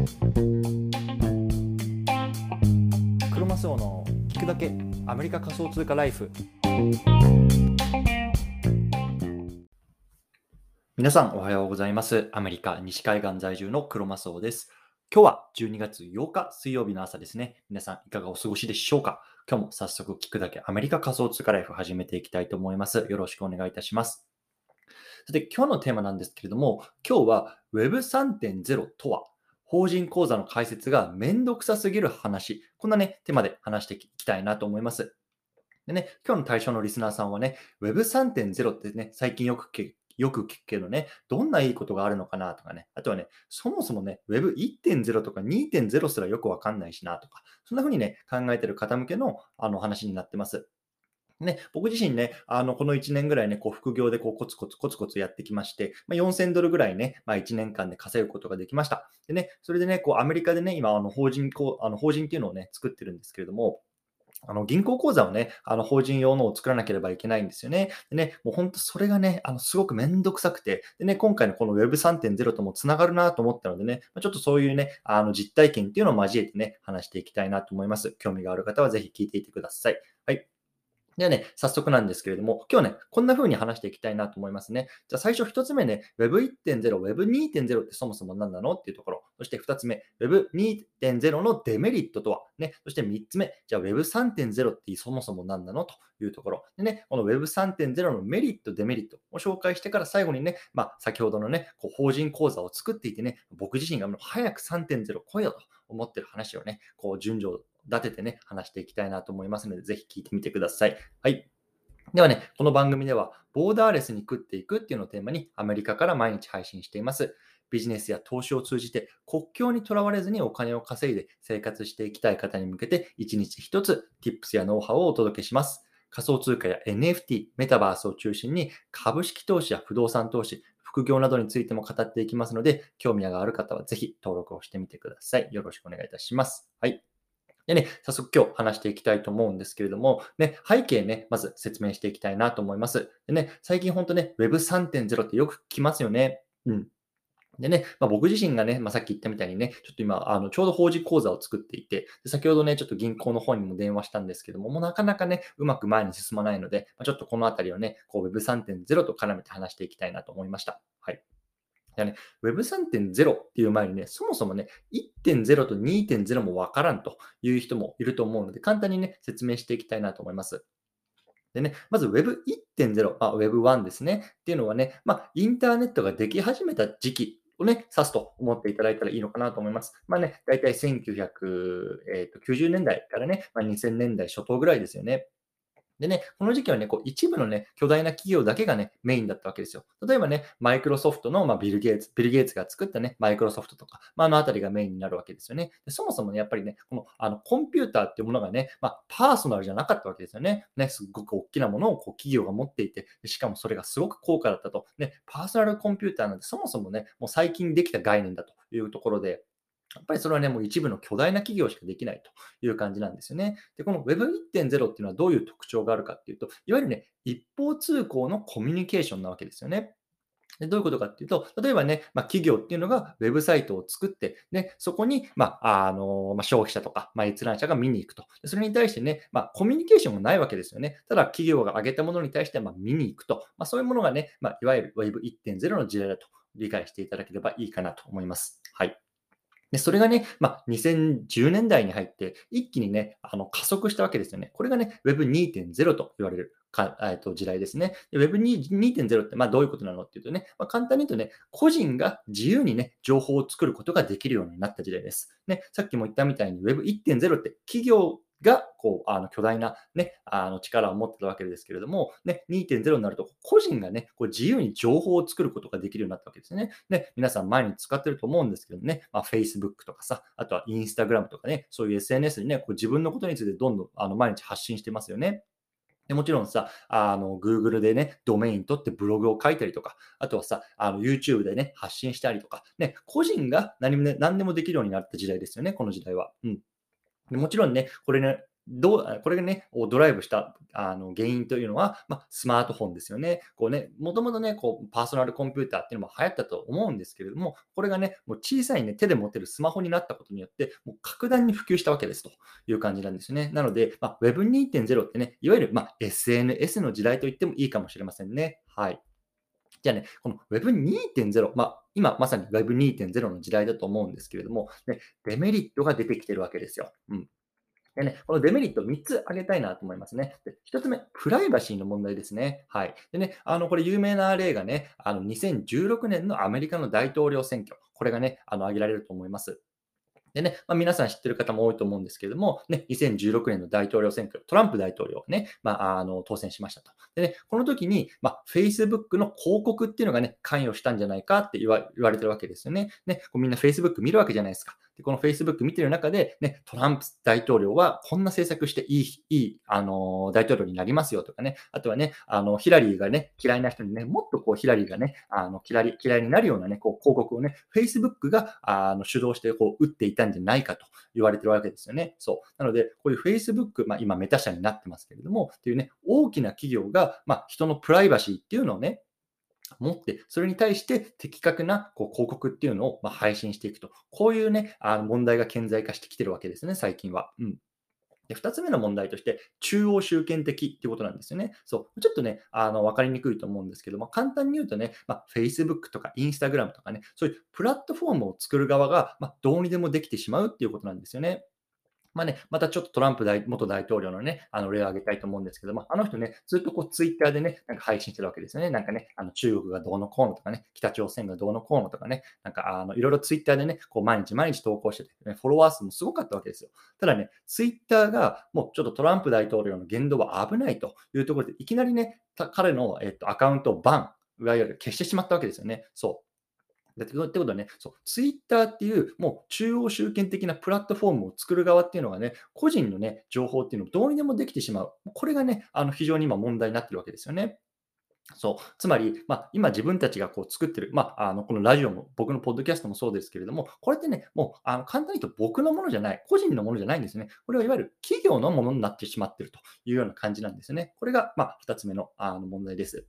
クロマスオの聞くだけアメリカ仮想通貨ライフ。皆さんおはようございます。アメリカ西海岸在住のクロマスオです。今日は12月8日水曜日の朝ですね。皆さんいかがお過ごしでしょうか？今日も早速聞くだけアメリカ仮想通貨ライフ始めていきたいと思います。よろしくお願いいたします。そして今日のテーマなんですけれども、今日は Web3.0 とは、法人口座の開設がめんどくさすぎる話、こんなね、テーマで話していきたいなと思います。でね、今日の対象のリスナーさんはね、Web3.0 ってね、最近よく聞よく聞くけどね、どんないいことがあるのかなとかね、あとはね、そもそもね、Web1.0 とか2.0すらよくわかんないしなとか、そんな風にね、考えてる方向けのあの話になってます。ね、僕自身ね、あの、この1年ぐらいね、こう、副業でこう、コツコツコツコツやってきまして、まあ、4000ドルぐらいね、まあ、1年間で稼ぐことができました。でね、それでね、こう、アメリカでね、今、あの、法人、こう、あの、法人っていうのをね、作ってるんですけれども、あの銀行口座をね、あの法人用のを作らなければいけないんですよね。でね、もう本当それがね、あのすごくめんどくさくて、でね、今回のこの Web3.0 ともつながるなと思ったのでね、ちょっとそういうね、あの実体験っていうのを交えてね、話していきたいなと思います。興味がある方はぜひ聞いていてください。はい。ではね、早速なんですけれども、今日ね、こんな風に話していきたいなと思いますね。じゃあ最初1つ目ね、Web1.0、Web2.0 ってそもそも何なの？っていうところ。そして2つ目、Web2.0 のデメリットとは？ね、そして3つ目、じゃあ Web3.0 ってそもそも何なの？というところ。でね、この Web3.0 のメリット、デメリットを紹介してから最後にね、まあ先ほどのね、こう法人講座を作っていてね、僕自身がもう早く3.0来いよと思ってる話をね、こう順序立ててね、話していきたいなと思いますので、ぜひ聞いてみてください。はい。ではね、この番組では、ボーダーレスに食っていくっていうのをテーマに、アメリカから毎日配信しています。ビジネスや投資を通じて国境にとらわれずにお金を稼いで生活していきたい方に向けて1日1つ Tips やノウハウをお届けします。仮想通貨や NFT、メタバースを中心に株式投資や不動産投資、副業などについても語っていきますので、興味がある方はぜひ登録をしてみてください。よろしくお願いいたします。はい。でね、早速今日話していきたいと思うんですけれども、ね、背景ね、まず説明していきたいなと思います。でね、最近本当ね、Web3.0 ってよく聞きますよね。うん。でね、まあ、僕自身がね、まあ、さっき言ったみたいにね、ちょっと今、あのちょうど法人口座を作っていてで、先ほどね、ちょっと銀行の方にも電話したんですけども、もうなかなかね、うまく前に進まないので、まあ、ちょっとこのあたりをね、こう Web3.0 と絡めて話していきたいなと思いました。はい。じゃね、Web3.0 っていう前にね、そもそもね、1.0と2.0もわからんという人もいると思うので、簡単にね、説明していきたいなと思います。でね、まず Web1.0、まあ、Web1 ですね。っていうのはね、まあ、インターネットができ始めた時期をね、指すと思っていただいたらいいのかなと思います。まあね、だいたい1990年代からね、まあ、2000年代初頭ぐらいですよね。でね、この時期はね、こう一部のね、巨大な企業だけがね、メインだったわけですよ。例えばね、マイクロソフトの、まあ、ビル・ゲイツ、ビル・ゲイツが作ったね、マイクロソフトとか、まあ、あのあたりがメインになるわけですよね。でそもそもね、やっぱりね、このあのコンピューターっていうものがね、まあ、パーソナルじゃなかったわけですよね。ね、すごく大きなものをこう企業が持っていて、しかもそれがすごく高価だったと。ね、パーソナルコンピューターなんてそもそもね、もう最近できた概念だというところで、やっぱりそれはね、もう一部の巨大な企業しかできないという感じなんですよね。で、この Web1.0 っていうのはどういう特徴があるかっていうと、いわゆるね、一方通行のコミュニケーションなわけですよね。でどういうことかっていうと、例えばね、まあ、企業っていうのがウェブサイトを作って、ね、そこに、まあ、あのまあ、消費者とか、まあ、閲覧者が見に行くと。それに対してね、まあ、コミュニケーションがないわけですよね。ただ、企業が上げたものに対して、まあ、見に行くと。まあ、そういうものがね、まあ、いわゆる Web1.0 の時代だと理解していただければいいかなと思います。はい。で、それがね、まあ、2010年代に入って、一気にね、あの加速したわけですよね。これがね、Web2.0 と言われるか、えっ、と時代ですね。Web2.0 ってまあどういうことなの？っていうとね、まあ、簡単に言うとね、個人が自由にね、情報を作ることができるようになった時代です。ね、さっきも言ったみたいに Web1.0 って企業がこうあの巨大な、ね、あの力を持ってたわけですけれども、ね、2.0になると個人が、ね、こう自由に情報を作ることができるようになったわけですね。ね皆さん毎日使ってると思うんですけどね、まあ、Facebook とかさ、あとは Instagram とかね、そういう SNS にね、こう自分のことについてどんどんあの毎日発信してますよね。でもちろんさ、あの、Google でね、ドメイン取ってブログを書いたりとか、あとはさ、あの YouTube でね、発信したりとか、ね、個人が何も、ね、何でもできるようになった時代ですよね、この時代は。うん。もちろんね、これね、どうこれがね、をドライブしたあの原因というのは、まあ、スマートフォンですよね。こうね、もともとね、こうパーソナルコンピューターっていうのも流行ったと思うんですけれども、これがね、もう小さいね、手で持てるスマホになったことによって、もう格段に普及したわけですという感じなんですよね。なので、まあ、Web2.0 ってね、いわゆる、まあ、SNS の時代と言ってもいいかもしれませんね。はい。じゃあね、この Web2.0、まあ、今まさに Web2.0 の時代だと思うんですけれども、ね、デメリットが出てきてるわけですよ。うん。でね、このデメリット3つ挙げたいなと思いますね。で1つ目、プライバシーの問題ですね。はい。でね、あの、これ有名な例がね、あの、2016年のアメリカの大統領選挙。これがね、あの、挙げられると思います。でね、まあ、皆さん知ってる方も多いと思うんですけれども、ね、2016年の大統領選挙、トランプ大統領ね、まあ、あの当選しましたと。でね、この時に、まあ、Facebook の広告っていうのがね、関与したんじゃないかって言われてるわけですよね。ね、こうみんな Facebook 見るわけじゃないですか。でこの Facebook 見てる中で、ね、トランプ大統領はこんな政策していい、いい、あの大統領になりますよとかね、あとはね、あのヒラリーがね、嫌いな人にね、もっとこうヒラリーがね、あの嫌い嫌いになるようなね、こう広告をね、Facebook があの主導してこう打っていたんじゃないかと言われてるわけですよね。そう。なので、こういう Facebook、まあ、今メタ社になってますけれども、っていうね、大きな企業が、まあ、人のプライバシーっていうのをね、持って、それに対して的確なこう広告っていうのをま配信していくと。こういうね、あの問題が顕在化してきてるわけですね、最近は。うん。で、2つ目の問題として、中央集権的っていうことなんですよね。そう。ちょっとね、あの、わかりにくいと思うんですけども、簡単に言うとね、まあ、Facebook とか Instagram とかね、そういうプラットフォームを作る側が、まあ、どうにでもできてしまうっていうことなんですよね。まあね、またちょっとトランプ大元大統領のね、あの例を挙げたいと思うんですけども、あの人ね、ずっとこうツイッターでね、なんか配信してるわけですよね。なんかね、あの中国がどうのこうのとかね、北朝鮮がどうのこうのとかね、なんかあのいろいろツイッターでね、こう毎日毎日投稿してて、ね、フォロワー数もすごかったわけですよ。ただね、ツイッターがもうちょっとトランプ大統領の言動は危ないというところで、いきなりね、彼の、えっと、アカウントをバン、いわゆる消してしまったわけですよね。そう。ってことはね、そう、ツイッターっていうもう中央集権的なプラットフォームを作る側っていうのがね、個人のね、情報っていうのをどうにでもできてしまう。これがね、あの非常に今問題になってるわけですよね。そう。つまり、まあ、今自分たちがこう作ってる、まあ、あのこのラジオも、僕のポッドキャストもそうですけれども、これってね、もうあの簡単に言うと僕のものじゃない、個人のものじゃないんですね。これはいわゆる企業のものになってしまってるというような感じなんですね。これが、まあ、2つ目のあの問題です。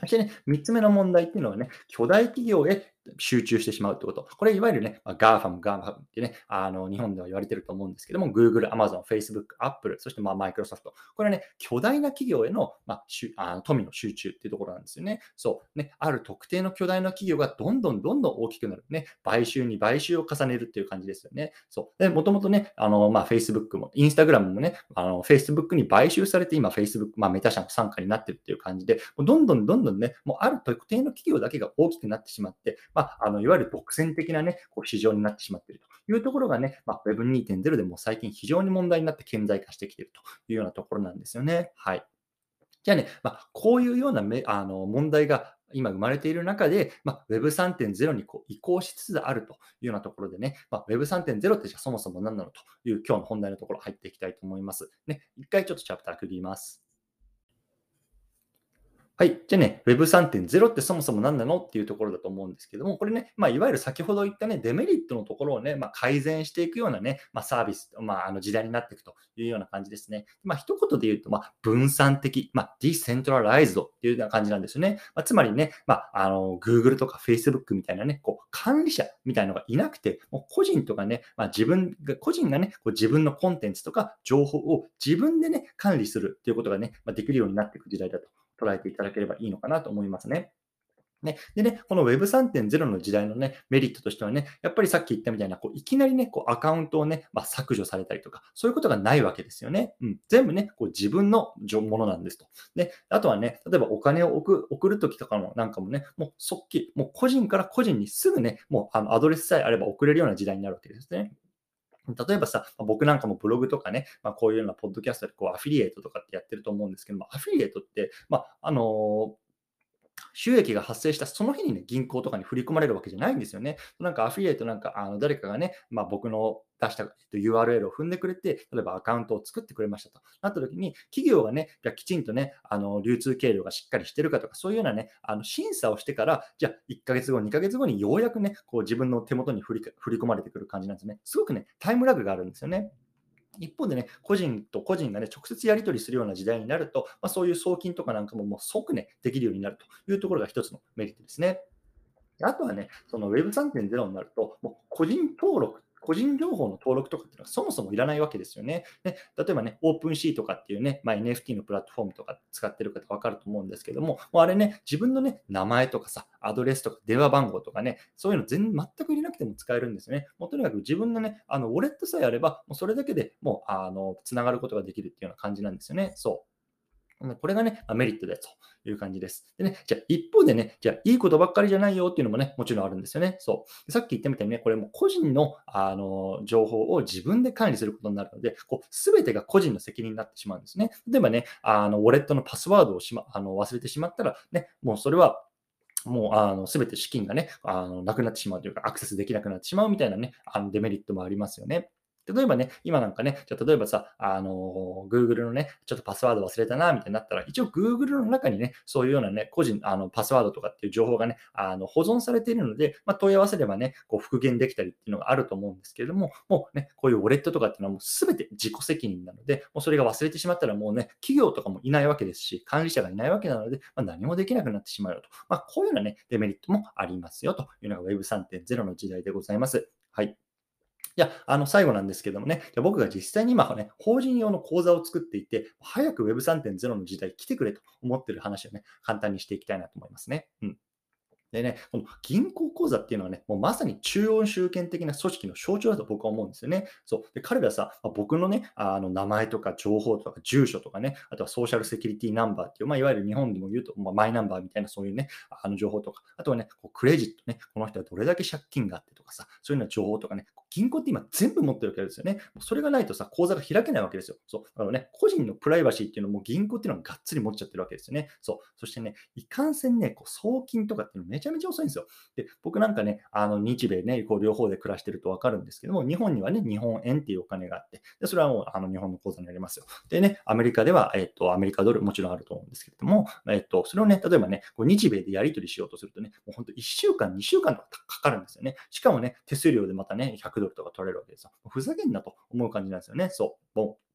そしてね、3つ目の問題っていうのはね、巨大企業へ集中してしまうってこと。これいわゆるね、まあ、GAFAM、GAFAM ってね、あの日本では言われてると思うんですけども、Google、Amazon、Facebook、Apple、そしてまあ Microsoft。これはね、巨大な企業への,、まあ、あの富の集中っていうところなんですよね。そう。ね、ある特定の巨大な企業がどんどんどんどん大きくなる。ね、買収に買収を重ねるっていう感じですよね。そう。で、もともとね、あの、まあ、Facebook も、Instagram もね、あの、Facebook に買収されて、今 Facebook、まあ、メタ社の傘下になってるっていう感じで、もうどんどんどんどんね、もうある特定の企業だけが大きくなってしまって、まあ、あのいわゆる独占的なね、こう市場になってしまっているというところがね、まあ、Web2.0 でも最近非常に問題になって顕在化してきているというようなところなんですよね。はい。じゃあね、まあ、こういうようなめあの問題が今生まれている中で、まあ、Web3.0 にこう移行しつつあるというようなところでね、まあ、Web3.0 ってじゃそもそも何なのという今日の本題のところ入っていきたいと思います。ね、一回ちょっとチャプター区切ります。はい。じゃあね、Web3.0 ってそもそも何なのっていうところだと思うんですけども、これね、まあ、いわゆる先ほど言ったね、デメリットのところをね、まあ、改善していくようなね、まあ、サービス、まあ、あの時代になっていくというような感じですね。まあ、一言で言うと、まあ、分散的、まあ、ディセントラライズドっていうような感じなんですよね。まあ、つまりね、まあ、あの、Google とか Facebook みたいなね、こう、管理者みたいなのがいなくて、もう個人とかね、まあ、自分が、個人がね、こう自分のコンテンツとか情報を自分でね、管理するっていうことがね、まあ、できるようになっていく時代だと捉えていただければいいのかなと思いますね。ね、でね、この Web3.0 の時代のね、メリットとしてはね、やっぱりさっき言ったみたいな、こういきなりね、こうアカウントをね、まあ、削除されたりとか、そういうことがないわけですよね。うん、全部ね、こう自分のものなんですと。で、あとはね、例えばお金を送送るときとかのなんかもね、もう即帰、もう個人から個人にすぐね、もうあのアドレスさえあれば送れるような時代になるわけですね。例えばさ、僕なんかもブログとかね、まあ、こういうようなポッドキャストでこうアフィリエイトとかってやってると思うんですけども、アフィリエイトって、まあ、あの収益が発生したその日にね、銀行とかに振り込まれるわけじゃないんですよね。なんかアフィリエイトなんか、あの誰かがね、まあ、僕の出した URL を踏んでくれて、例えばアカウントを作ってくれましたとなった時に、企業がね、じゃきちんとね、あの流通経路がしっかりしてるかとか、そういうようなね、あの審査をしてから、じゃあ1ヶ月後、2ヶ月後にようやくね、こう自分の手元に振り振り込まれてくる感じなんですね。すごくね、タイムラグがあるんですよね。一方でね、個人と個人がね、直接やり取りするような時代になると、まあ、そういう送金とかなんかももう即ね、できるようになるというところが一つのメリットですね。あとはね、その Web3.0 になると、もう個人登録個人情報の登録とかっていうのはそもそもいらないわけですよね。で例えばね、オープンシーとかっていうね、まあ、NFT のプラットフォームとか使ってる方わかると思うんですけども、もうあれね、自分のね、名前とかさ、アドレスとか電話番号とかね、そういうの全全く入れなくても使えるんですよね。もうとにかく自分のね、あのウォレットさえあれば、もうそれだけでもうあのつながることができるっていうような感じなんですよね。そう。これがね、メリットだという感じです。でね、じゃあ一方でね、じゃあいいことばっかりじゃないよっていうのもね、もちろんあるんですよね。そう。さっき言ったみたいにね、これも個人のあの情報を自分で管理することになるので、こう全てが個人の責任になってしまうんですね。例えばね、あのウォレットのパスワードをし、ま、あの忘れてしまったら、ね、もうそれはもうあの全て資金がね、あのなくなってしまうというか、アクセスできなくなってしまうみたいなね、あのデメリットもありますよね。例えばね、今なんかね、じゃ例えばさ、あの、Google のね、ちょっとパスワード忘れたな、みたいになったら、一応 Google の中にね、そういうようなね、個人、あの、パスワードとかっていう情報がね、あの、保存されているので、まあ、問い合わせればね、こう復元できたりっていうのがあると思うんですけれども、もうね、こういうウォレットとかっていうのはもう全て自己責任なので、もうそれが忘れてしまったらもうね、企業とかもいないわけですし、管理者がいないわけなので、まあ、何もできなくなってしまうよと。まあ、こういうようなね、デメリットもありますよというのが Web3.0 の時代でございます。はい。じゃあ、あの、最後なんですけどもね、じゃ僕が実際に今ね、法人用の講座を作っていて、早く Web3.0 の時代来てくれと思ってる話をね、簡単にしていきたいなと思いますね。うん。でね、この銀行口座っていうのはね、もうまさに中央集権的な組織の象徴だと僕は思うんですよね。そう。で、彼らさ、僕のね、あの名前とか情報とか住所とかね、あとはソーシャルセキュリティナンバーっていう、まあ、いわゆる日本でも言うと、まあ、マイナンバーみたいなそういうね、あの情報とか、あとはね、こうクレジットね、この人はどれだけ借金があってとかさ、そういうような情報とかね、銀行って今全部持ってるわけですよね。それがないとさ、口座が開けないわけですよ。そう。だからね、個人のプライバシーっていうのも銀行っていうのはがっつり持っちゃってるわけですよね。そう。そしてね、いかんせんね、こう送金とかっていうのめめちゃめちゃ遅いんですよ。で、僕なんかね、あの日米ね、こう両方で暮らしてるとわかるんですけども、日本にはね、日本円っていうお金があって、でそれはもうあの日本の口座にありますよ。でね、アメリカでは、えっと、アメリカドルもちろんあると思うんですけれども、えっと、それをね、例えばね、こう日米でやり取りしようとするとね、もう本当1週間、2週間とかかかるんですよね。しかもね、手数料でまたね、100ドルとか取れるわけですよ。ふざけんなと思う感じなんですよね。そう。ボン。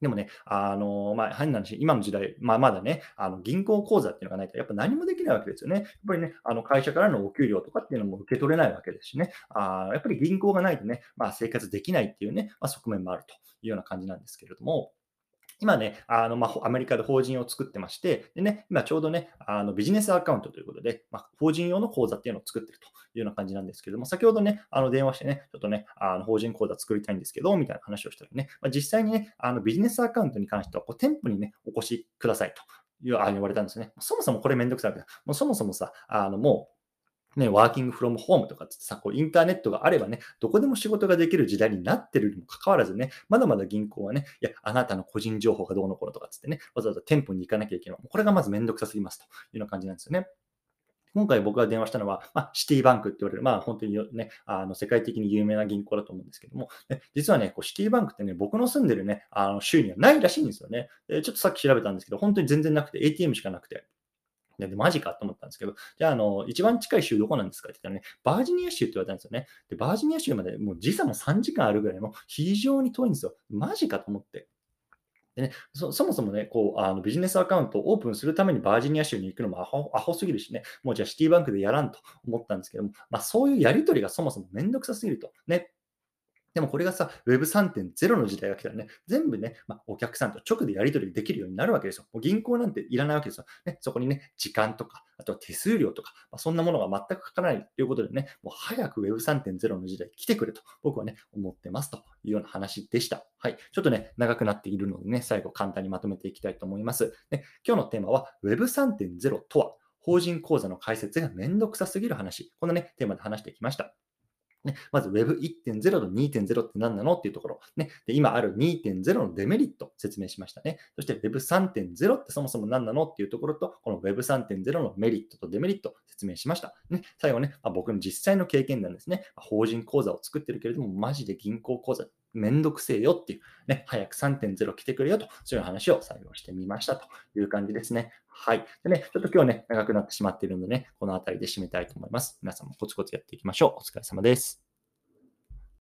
でもね、あの、まあ、変な話、今の時代、まあ、まだね、あの、銀行口座っていうのがないと、やっぱ何もできないわけですよね。やっぱりね、あの、会社からのお給料とかっていうのも受け取れないわけですしね。あやっぱり銀行がないとね、まあ、生活できないっていうね、まあ、側面もあるというような感じなんですけれども、今ね、あの、まあ、アメリカで法人を作ってまして、でね、今ちょうどね、あのビジネスアカウントということで、まあ、法人用の口座っていうのを作ってるというような感じなんですけども、先ほどね、あの電話してね、ちょっとね、あの法人口座作りたいんですけど、みたいな話をしたらね、まあ、実際にね、あのビジネスアカウントに関してはこう店舗にね、お越しくださいと。いうああ言われたんですね。そもそもこれめんどくさい。もうそもそもさ、あのもうね、ワーキングフロムホームとかってさ、こうインターネットがあればね、どこでも仕事ができる時代になってるにもかかわらずね、まだまだ銀行はね、いや、あなたの個人情報がどうのこうのとかつってね、わざわざ店舗に行かなきゃいけない。これがまずめんどくさすぎますというような感じなんですよね。今回僕が電話したのは、まあ、シティバンクって言われる、まあ、本当にね、あの世界的に有名な銀行だと思うんですけども、ね、実はね、こうシティバンクってね、僕の住んでるね、あの州にはないらしいんですよね。でちょっとさっき調べたんですけど、本当に全然なくて、ATM しかなくて。で、マジかと思ったんですけど、じゃあ、あの、一番近い州どこなんですか？って言ったらね、バージニア州って言われたんですよね。で、バージニア州までもう時差も3時間あるぐらいの非常に遠いんですよ。マジかと思って。でね、そもそもね、こうあのビジネスアカウントをオープンするためにバージニア州に行くのもアホアホすぎるしね、もうじゃあシティバンクでやらんと思ったんですけども、まあ、そういうやり取りがそもそもめんどくさすぎると。ね、でもこれがさ、Web3.0 の時代が来たらね、全部ね、まあ、お客さんと直でやり取りできるようになるわけですよ。もう銀行なんていらないわけですよ。ね、そこにね、時間とか、あとは手数料とか、まあ、そんなものが全くかからないということでね、もう早く Web3.0 の時代来てくれと僕はね、思ってますというような話でした。はい。ちょっとね、長くなっているのでね、最後簡単にまとめていきたいと思います。ね、今日のテーマは Web3.0 とは、法人口座の開設がめんどくさすぎる話。このね、テーマで話してきました。ね、まず Web1.0 と2.0って何なの？っていうところ、ね、で今ある2.0のデメリット説明しましたね。そして Web3.0 ってそもそも何なの？っていうところと、この Web3.0 のメリットとデメリット説明しました。ね、最後ね、まあ、僕の実際の経験談ですね。法人口座を作ってるけれども、マジで銀行口座めんどくせえよっていう、ね、早く3.0来てくれよと、そういう話を採用してみましたという感じですね。はい。でね、ちょっと今日ね、長くなってしまっているのでね、この辺りで締めたいと思います。皆さんもコツコツやっていきましょう。お疲れ様です。